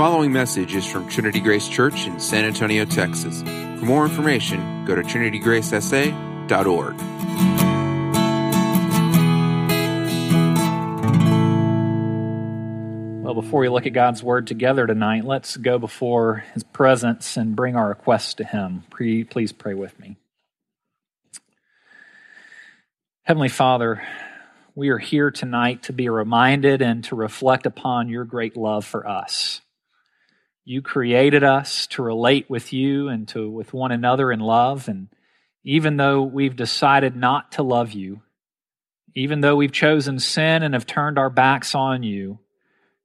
following message is from Trinity Grace Church in San Antonio, Texas. For more information, go to trinitygracesa.org. Well, before we look at God's Word together tonight, let's go before His presence and bring our requests to Him. Please pray with me. Heavenly Father, we are here tonight to be reminded and to reflect upon your great love for us. You created us to relate with you and to with one another in love and even though we've decided not to love you, even though we've chosen sin and have turned our backs on you,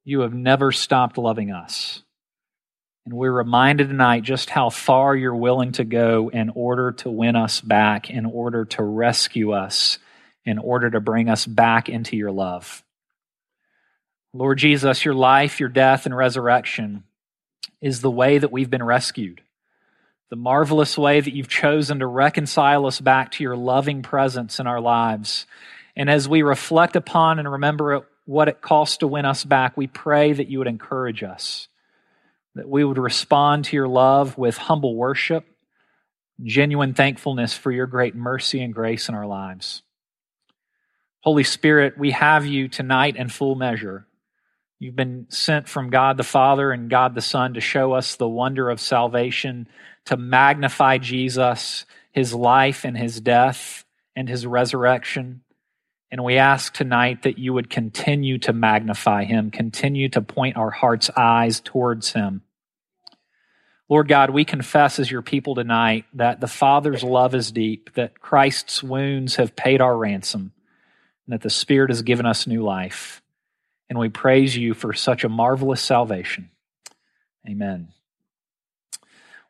you have never stopped loving us. And we're reminded tonight just how far you're willing to go in order to win us back, in order to rescue us in order to bring us back into your love. Lord Jesus, your life, your death, and resurrection is the way that we've been rescued. The marvelous way that you've chosen to reconcile us back to your loving presence in our lives. And as we reflect upon and remember what it costs to win us back, we pray that you would encourage us, that we would respond to your love with humble worship, genuine thankfulness for your great mercy and grace in our lives. Holy Spirit, we have you tonight in full measure. You've been sent from God the Father and God the Son to show us the wonder of salvation, to magnify Jesus, his life and his death and his resurrection. And we ask tonight that you would continue to magnify him, continue to point our heart's eyes towards him. Lord God, we confess as your people tonight that the Father's love is deep, that Christ's wounds have paid our ransom and that the Spirit has given us new life. And we praise you for such a marvelous salvation. Amen.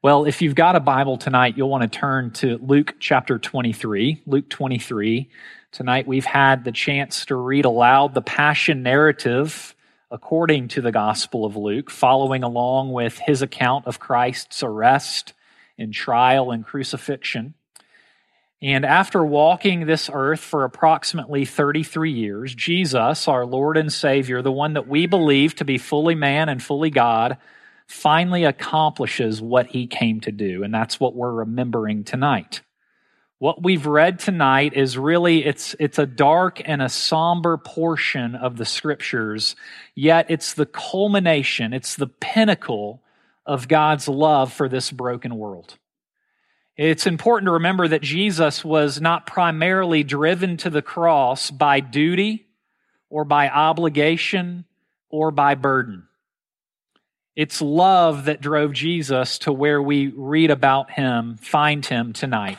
Well, if you've got a Bible tonight, you'll want to turn to Luke chapter 23. Luke 23. Tonight we've had the chance to read aloud the Passion narrative according to the Gospel of Luke, following along with his account of Christ's arrest and trial and crucifixion. And after walking this earth for approximately 33 years, Jesus, our Lord and Savior, the one that we believe to be fully man and fully God, finally accomplishes what he came to do. And that's what we're remembering tonight. What we've read tonight is really it's it's a dark and a somber portion of the scriptures, yet it's the culmination, it's the pinnacle of God's love for this broken world. It's important to remember that Jesus was not primarily driven to the cross by duty or by obligation or by burden. It's love that drove Jesus to where we read about him, find him tonight.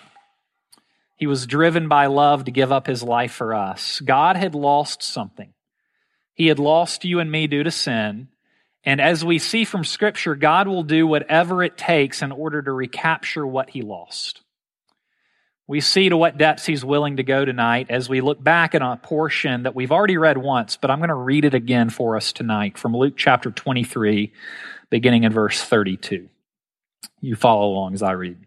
He was driven by love to give up his life for us. God had lost something. He had lost you and me due to sin, and as we see from Scripture, God will do whatever it takes in order to recapture what he lost. We see to what depths he's willing to go tonight as we look back at a portion that we've already read once, but I'm going to read it again for us tonight from Luke chapter 23, beginning in verse 32. You follow along as I read.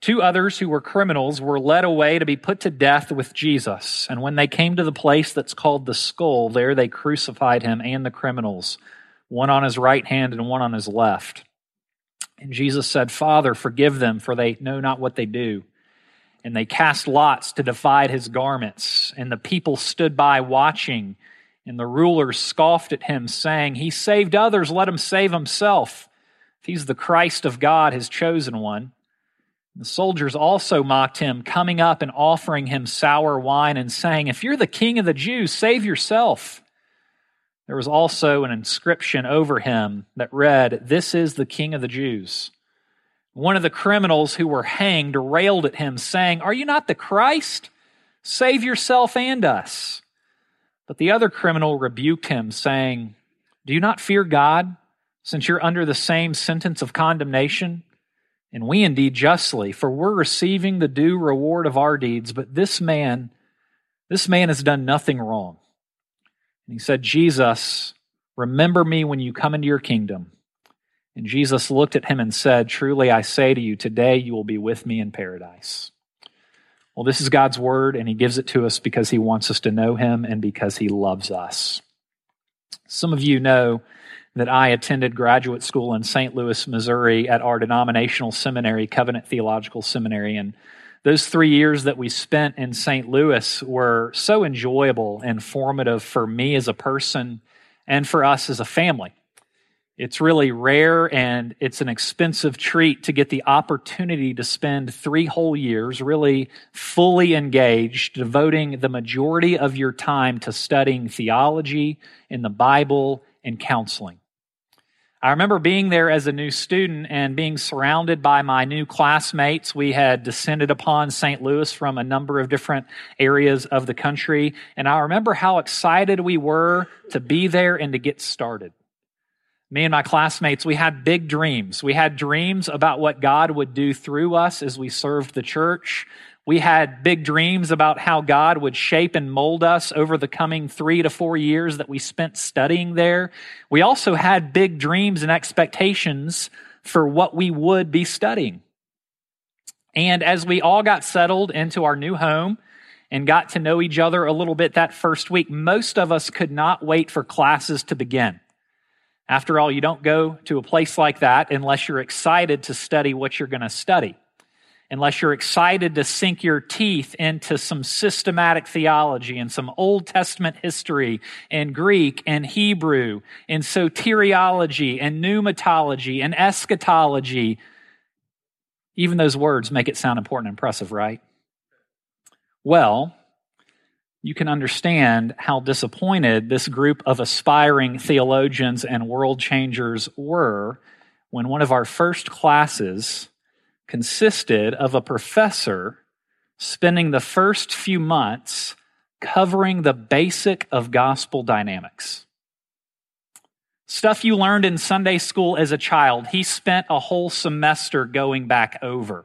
Two others who were criminals were led away to be put to death with Jesus. And when they came to the place that's called the skull, there they crucified him and the criminals one on his right hand and one on his left. And Jesus said, Father, forgive them, for they know not what they do. And they cast lots to divide his garments. And the people stood by watching. And the rulers scoffed at him, saying, He saved others, let him save himself. If he's the Christ of God, his chosen one. The soldiers also mocked him, coming up and offering him sour wine and saying, If you're the king of the Jews, save yourself. There was also an inscription over him that read, This is the King of the Jews. One of the criminals who were hanged railed at him, saying, Are you not the Christ? Save yourself and us. But the other criminal rebuked him, saying, Do you not fear God, since you're under the same sentence of condemnation? And we indeed justly, for we're receiving the due reward of our deeds, but this man, this man has done nothing wrong. And he said, Jesus, remember me when you come into your kingdom. And Jesus looked at him and said, Truly I say to you, today you will be with me in paradise. Well, this is God's word, and he gives it to us because he wants us to know him and because he loves us. Some of you know that I attended graduate school in St. Louis, Missouri at our denominational seminary, Covenant Theological Seminary. And those three years that we spent in St. Louis were so enjoyable and formative for me as a person and for us as a family. It's really rare and it's an expensive treat to get the opportunity to spend three whole years really fully engaged, devoting the majority of your time to studying theology in the Bible and counseling. I remember being there as a new student and being surrounded by my new classmates. We had descended upon St. Louis from a number of different areas of the country. And I remember how excited we were to be there and to get started me and my classmates, we had big dreams. We had dreams about what God would do through us as we served the church. We had big dreams about how God would shape and mold us over the coming three to four years that we spent studying there. We also had big dreams and expectations for what we would be studying. And as we all got settled into our new home and got to know each other a little bit that first week, most of us could not wait for classes to begin. After all, you don't go to a place like that unless you're excited to study what you're going to study, unless you're excited to sink your teeth into some systematic theology and some Old Testament history and Greek and Hebrew and soteriology and pneumatology and eschatology. Even those words make it sound important and impressive, right? Well, you can understand how disappointed this group of aspiring theologians and world changers were when one of our first classes consisted of a professor spending the first few months covering the basic of gospel dynamics. Stuff you learned in Sunday school as a child, he spent a whole semester going back over.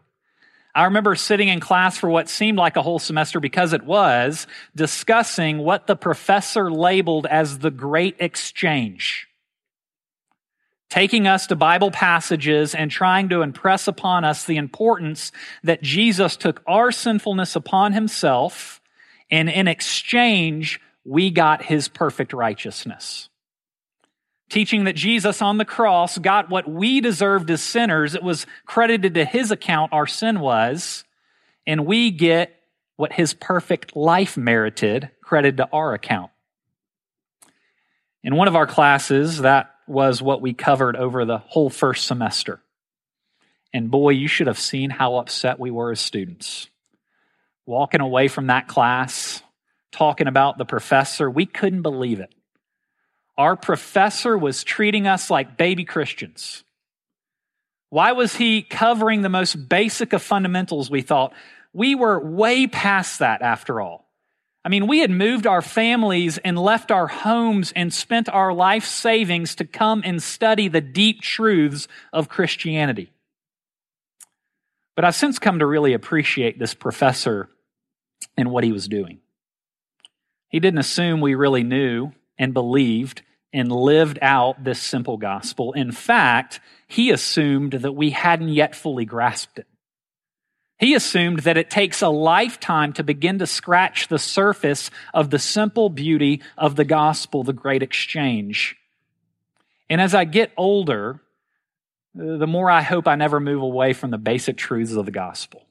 I remember sitting in class for what seemed like a whole semester because it was, discussing what the professor labeled as the Great Exchange. Taking us to Bible passages and trying to impress upon us the importance that Jesus took our sinfulness upon himself, and in exchange, we got his perfect righteousness teaching that Jesus on the cross got what we deserved as sinners. It was credited to his account, our sin was, and we get what his perfect life merited, credited to our account. In one of our classes, that was what we covered over the whole first semester. And boy, you should have seen how upset we were as students. Walking away from that class, talking about the professor, we couldn't believe it. Our professor was treating us like baby Christians. Why was he covering the most basic of fundamentals, we thought? We were way past that after all. I mean, we had moved our families and left our homes and spent our life savings to come and study the deep truths of Christianity. But I've since come to really appreciate this professor and what he was doing. He didn't assume we really knew and believed and lived out this simple gospel. In fact, he assumed that we hadn't yet fully grasped it. He assumed that it takes a lifetime to begin to scratch the surface of the simple beauty of the gospel, the great exchange. And as I get older, the more I hope I never move away from the basic truths of the gospel.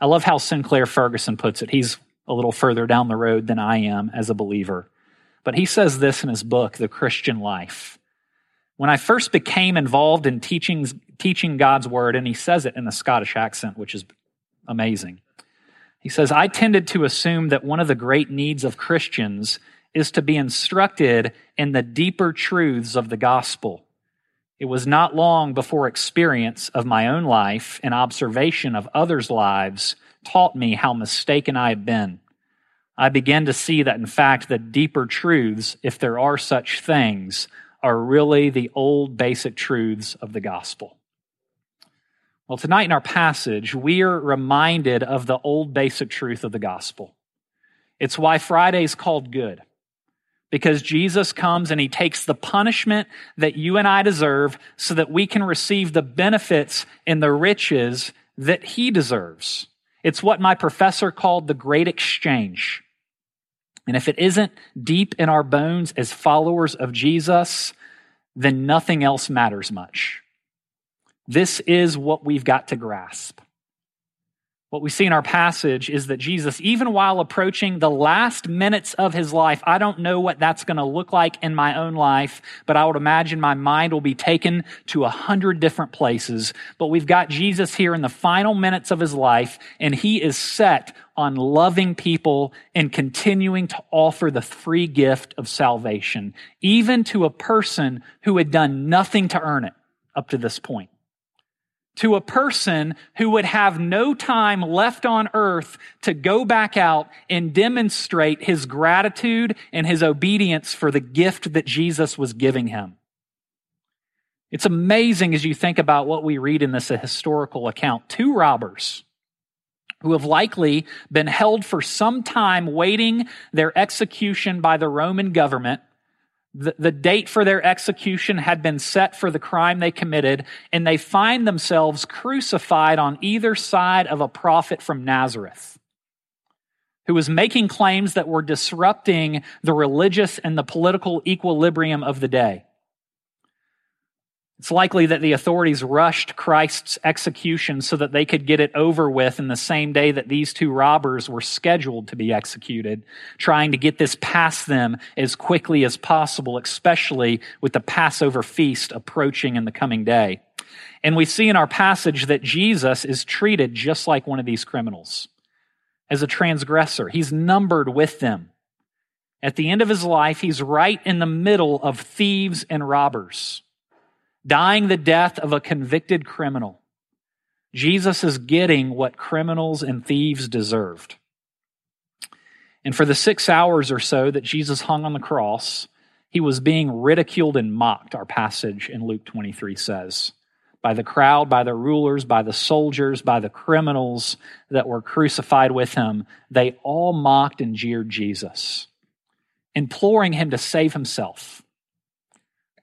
I love how Sinclair Ferguson puts it. He's a little further down the road than I am as a believer. But he says this in his book, The Christian Life. When I first became involved in teaching, teaching God's word, and he says it in a Scottish accent, which is amazing. He says, I tended to assume that one of the great needs of Christians is to be instructed in the deeper truths of the gospel. It was not long before experience of my own life and observation of others' lives taught me how mistaken I had been. I began to see that, in fact, the deeper truths, if there are such things, are really the old basic truths of the gospel. Well, tonight in our passage, we are reminded of the old basic truth of the gospel. It's why Friday is called good. Because Jesus comes and he takes the punishment that you and I deserve so that we can receive the benefits and the riches that he deserves. It's what my professor called the great exchange. And if it isn't deep in our bones as followers of Jesus, then nothing else matters much. This is what we've got to grasp. What we see in our passage is that Jesus, even while approaching the last minutes of his life, I don't know what that's going to look like in my own life, but I would imagine my mind will be taken to a hundred different places. But we've got Jesus here in the final minutes of his life, and he is set on loving people and continuing to offer the free gift of salvation, even to a person who had done nothing to earn it up to this point to a person who would have no time left on earth to go back out and demonstrate his gratitude and his obedience for the gift that Jesus was giving him. It's amazing as you think about what we read in this historical account. Two robbers who have likely been held for some time waiting their execution by the Roman government the, the date for their execution had been set for the crime they committed, and they find themselves crucified on either side of a prophet from Nazareth who was making claims that were disrupting the religious and the political equilibrium of the day. It's likely that the authorities rushed Christ's execution so that they could get it over with in the same day that these two robbers were scheduled to be executed, trying to get this past them as quickly as possible, especially with the Passover feast approaching in the coming day. And we see in our passage that Jesus is treated just like one of these criminals, as a transgressor. He's numbered with them. At the end of his life, he's right in the middle of thieves and robbers dying the death of a convicted criminal. Jesus is getting what criminals and thieves deserved. And for the six hours or so that Jesus hung on the cross, he was being ridiculed and mocked, our passage in Luke 23 says, by the crowd, by the rulers, by the soldiers, by the criminals that were crucified with him. They all mocked and jeered Jesus, imploring him to save himself.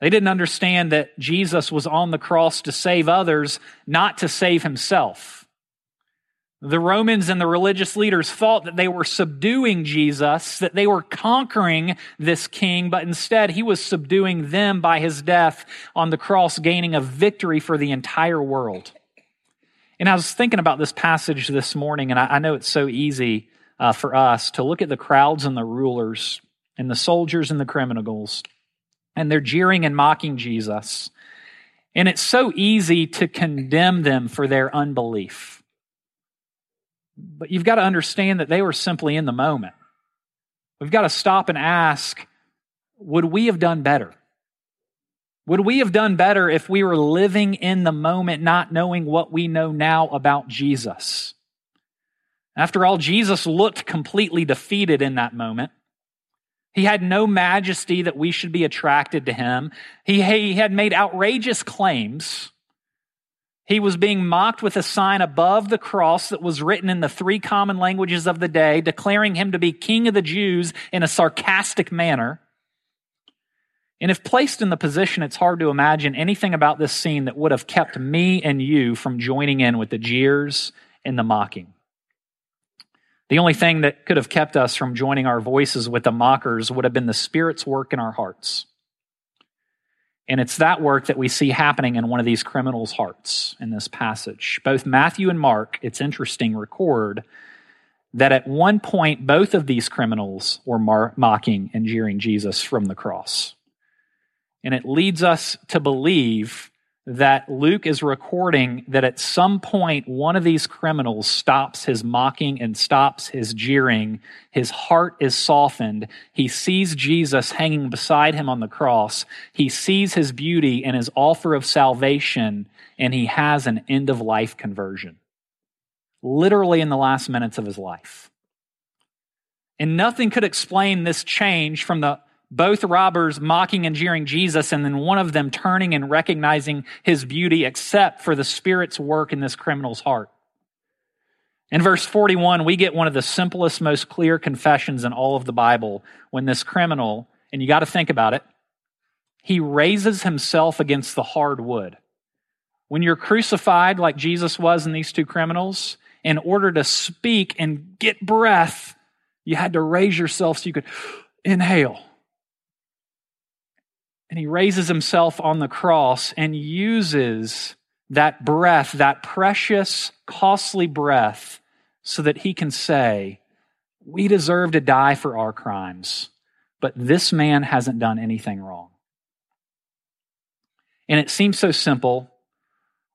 They didn't understand that Jesus was on the cross to save others, not to save himself. The Romans and the religious leaders thought that they were subduing Jesus, that they were conquering this king, but instead he was subduing them by his death on the cross, gaining a victory for the entire world. And I was thinking about this passage this morning, and I, know it's so easy uh, for us to look at the crowds and the rulers and the soldiers and the criminals and they're jeering and mocking Jesus. And it's so easy to condemn them for their unbelief. But you've got to understand that they were simply in the moment. We've got to stop and ask would we have done better? Would we have done better if we were living in the moment, not knowing what we know now about Jesus? After all, Jesus looked completely defeated in that moment. He had no majesty that we should be attracted to him. He, he had made outrageous claims. He was being mocked with a sign above the cross that was written in the three common languages of the day, declaring him to be king of the Jews in a sarcastic manner. And if placed in the position, it's hard to imagine anything about this scene that would have kept me and you from joining in with the jeers and the mocking. The only thing that could have kept us from joining our voices with the mockers would have been the Spirit's work in our hearts. And it's that work that we see happening in one of these criminals' hearts in this passage. Both Matthew and Mark, it's interesting, record that at one point both of these criminals were mar- mocking and jeering Jesus from the cross. And it leads us to believe that Luke is recording that at some point one of these criminals stops his mocking and stops his jeering. His heart is softened. He sees Jesus hanging beside him on the cross. He sees his beauty and his offer of salvation, and he has an end of life conversion. Literally in the last minutes of his life. And nothing could explain this change from the both robbers mocking and jeering Jesus, and then one of them turning and recognizing his beauty, except for the Spirit's work in this criminal's heart. In verse 41, we get one of the simplest, most clear confessions in all of the Bible when this criminal, and you got to think about it, he raises himself against the hard wood. When you're crucified like Jesus was in these two criminals, in order to speak and get breath, you had to raise yourself so you could inhale And he raises himself on the cross and uses that breath, that precious, costly breath, so that he can say, We deserve to die for our crimes, but this man hasn't done anything wrong. And it seems so simple,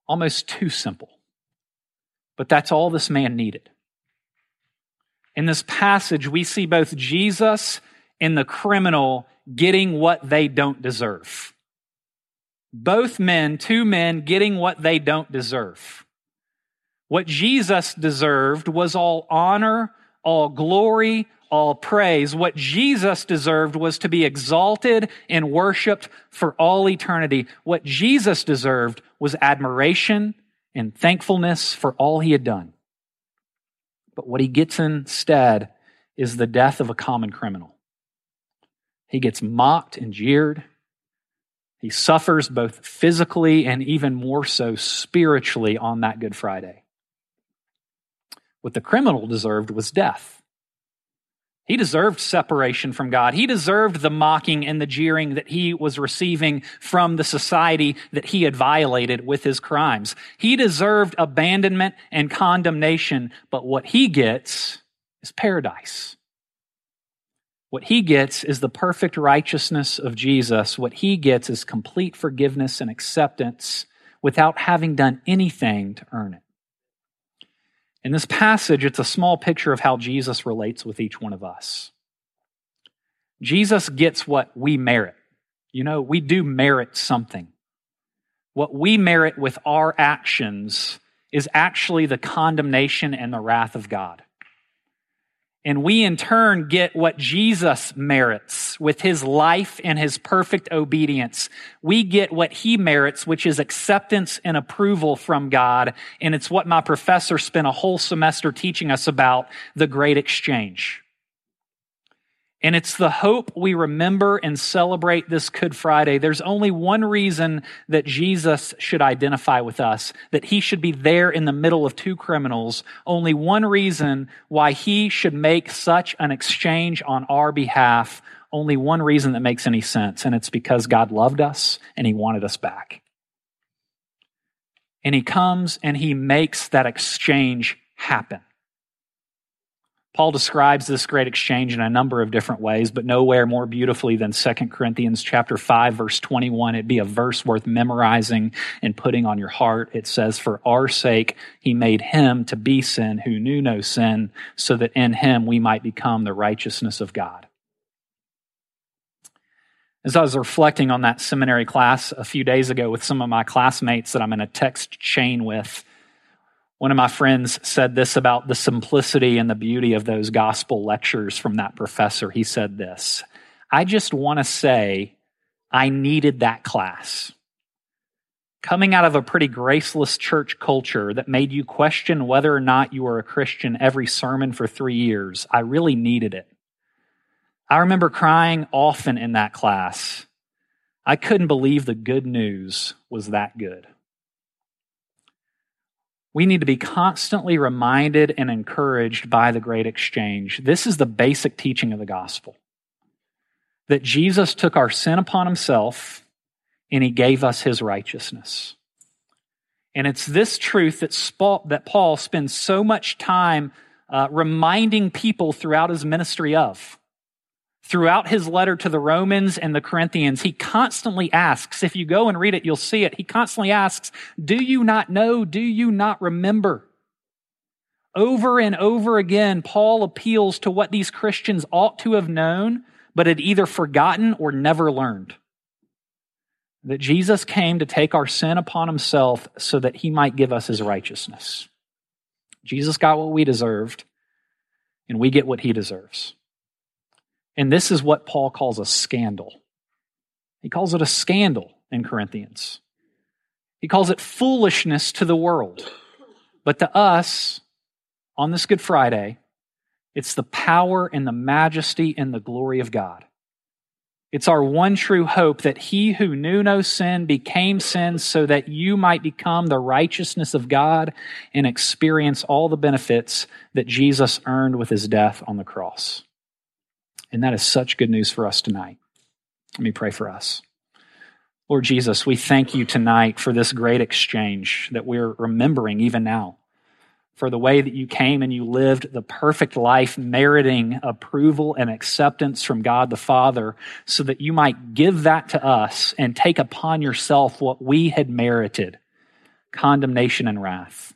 almost too simple. But that's all this man needed. In this passage, we see both Jesus and the criminal getting what they don't deserve. Both men, two men, getting what they don't deserve. What Jesus deserved was all honor, all glory, all praise. What Jesus deserved was to be exalted and worshiped for all eternity. What Jesus deserved was admiration and thankfulness for all he had done. But what he gets instead is the death of a common criminal. He gets mocked and jeered. He suffers both physically and even more so spiritually on that Good Friday. What the criminal deserved was death. He deserved separation from God. He deserved the mocking and the jeering that he was receiving from the society that he had violated with his crimes. He deserved abandonment and condemnation, but what he gets is paradise. What he gets is the perfect righteousness of Jesus. What he gets is complete forgiveness and acceptance without having done anything to earn it. In this passage, it's a small picture of how Jesus relates with each one of us. Jesus gets what we merit. You know, we do merit something. What we merit with our actions is actually the condemnation and the wrath of God. And we in turn get what Jesus merits with his life and his perfect obedience. We get what he merits, which is acceptance and approval from God. And it's what my professor spent a whole semester teaching us about the great exchange. And it's the hope we remember and celebrate this Good Friday. There's only one reason that Jesus should identify with us, that he should be there in the middle of two criminals. Only one reason why he should make such an exchange on our behalf. Only one reason that makes any sense, and it's because God loved us and he wanted us back. And he comes and he makes that exchange happen. Paul describes this great exchange in a number of different ways, but nowhere more beautifully than 2 Corinthians chapter 5 verse 21. It'd be a verse worth memorizing and putting on your heart. It says, "For our sake he made him to be sin who knew no sin, so that in him we might become the righteousness of God." As I was reflecting on that seminary class a few days ago with some of my classmates that I'm in a text chain with, one of my friends said this about the simplicity and the beauty of those gospel lectures from that professor. He said this I just want to say I needed that class. Coming out of a pretty graceless church culture that made you question whether or not you were a Christian every sermon for three years, I really needed it. I remember crying often in that class. I couldn't believe the good news was that good. We need to be constantly reminded and encouraged by the great exchange. This is the basic teaching of the gospel that Jesus took our sin upon himself and he gave us his righteousness. And it's this truth that Paul spends so much time uh, reminding people throughout his ministry of throughout his letter to the Romans and the Corinthians, he constantly asks, if you go and read it, you'll see it. He constantly asks, Do you not know? Do you not remember? Over and over again, Paul appeals to what these Christians ought to have known, but had either forgotten or never learned. That Jesus came to take our sin upon himself so that he might give us his righteousness. Jesus got what we deserved, and we get what he deserves. And this is what Paul calls a scandal. He calls it a scandal in Corinthians. He calls it foolishness to the world. But to us, on this Good Friday, it's the power and the majesty and the glory of God. It's our one true hope that he who knew no sin became sin so that you might become the righteousness of God and experience all the benefits that Jesus earned with his death on the cross. And that is such good news for us tonight. Let me pray for us. Lord Jesus, we thank you tonight for this great exchange that we're remembering even now, for the way that you came and you lived the perfect life, meriting approval and acceptance from God the Father, so that you might give that to us and take upon yourself what we had merited condemnation and wrath.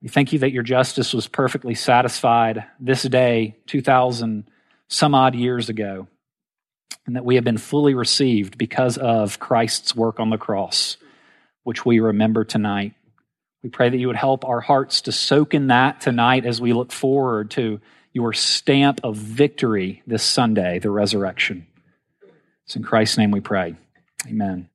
We thank you that your justice was perfectly satisfied this day, 2,000 some odd years ago and that we have been fully received because of Christ's work on the cross, which we remember tonight. We pray that you would help our hearts to soak in that tonight as we look forward to your stamp of victory this Sunday, the resurrection. It's in Christ's name we pray. Amen.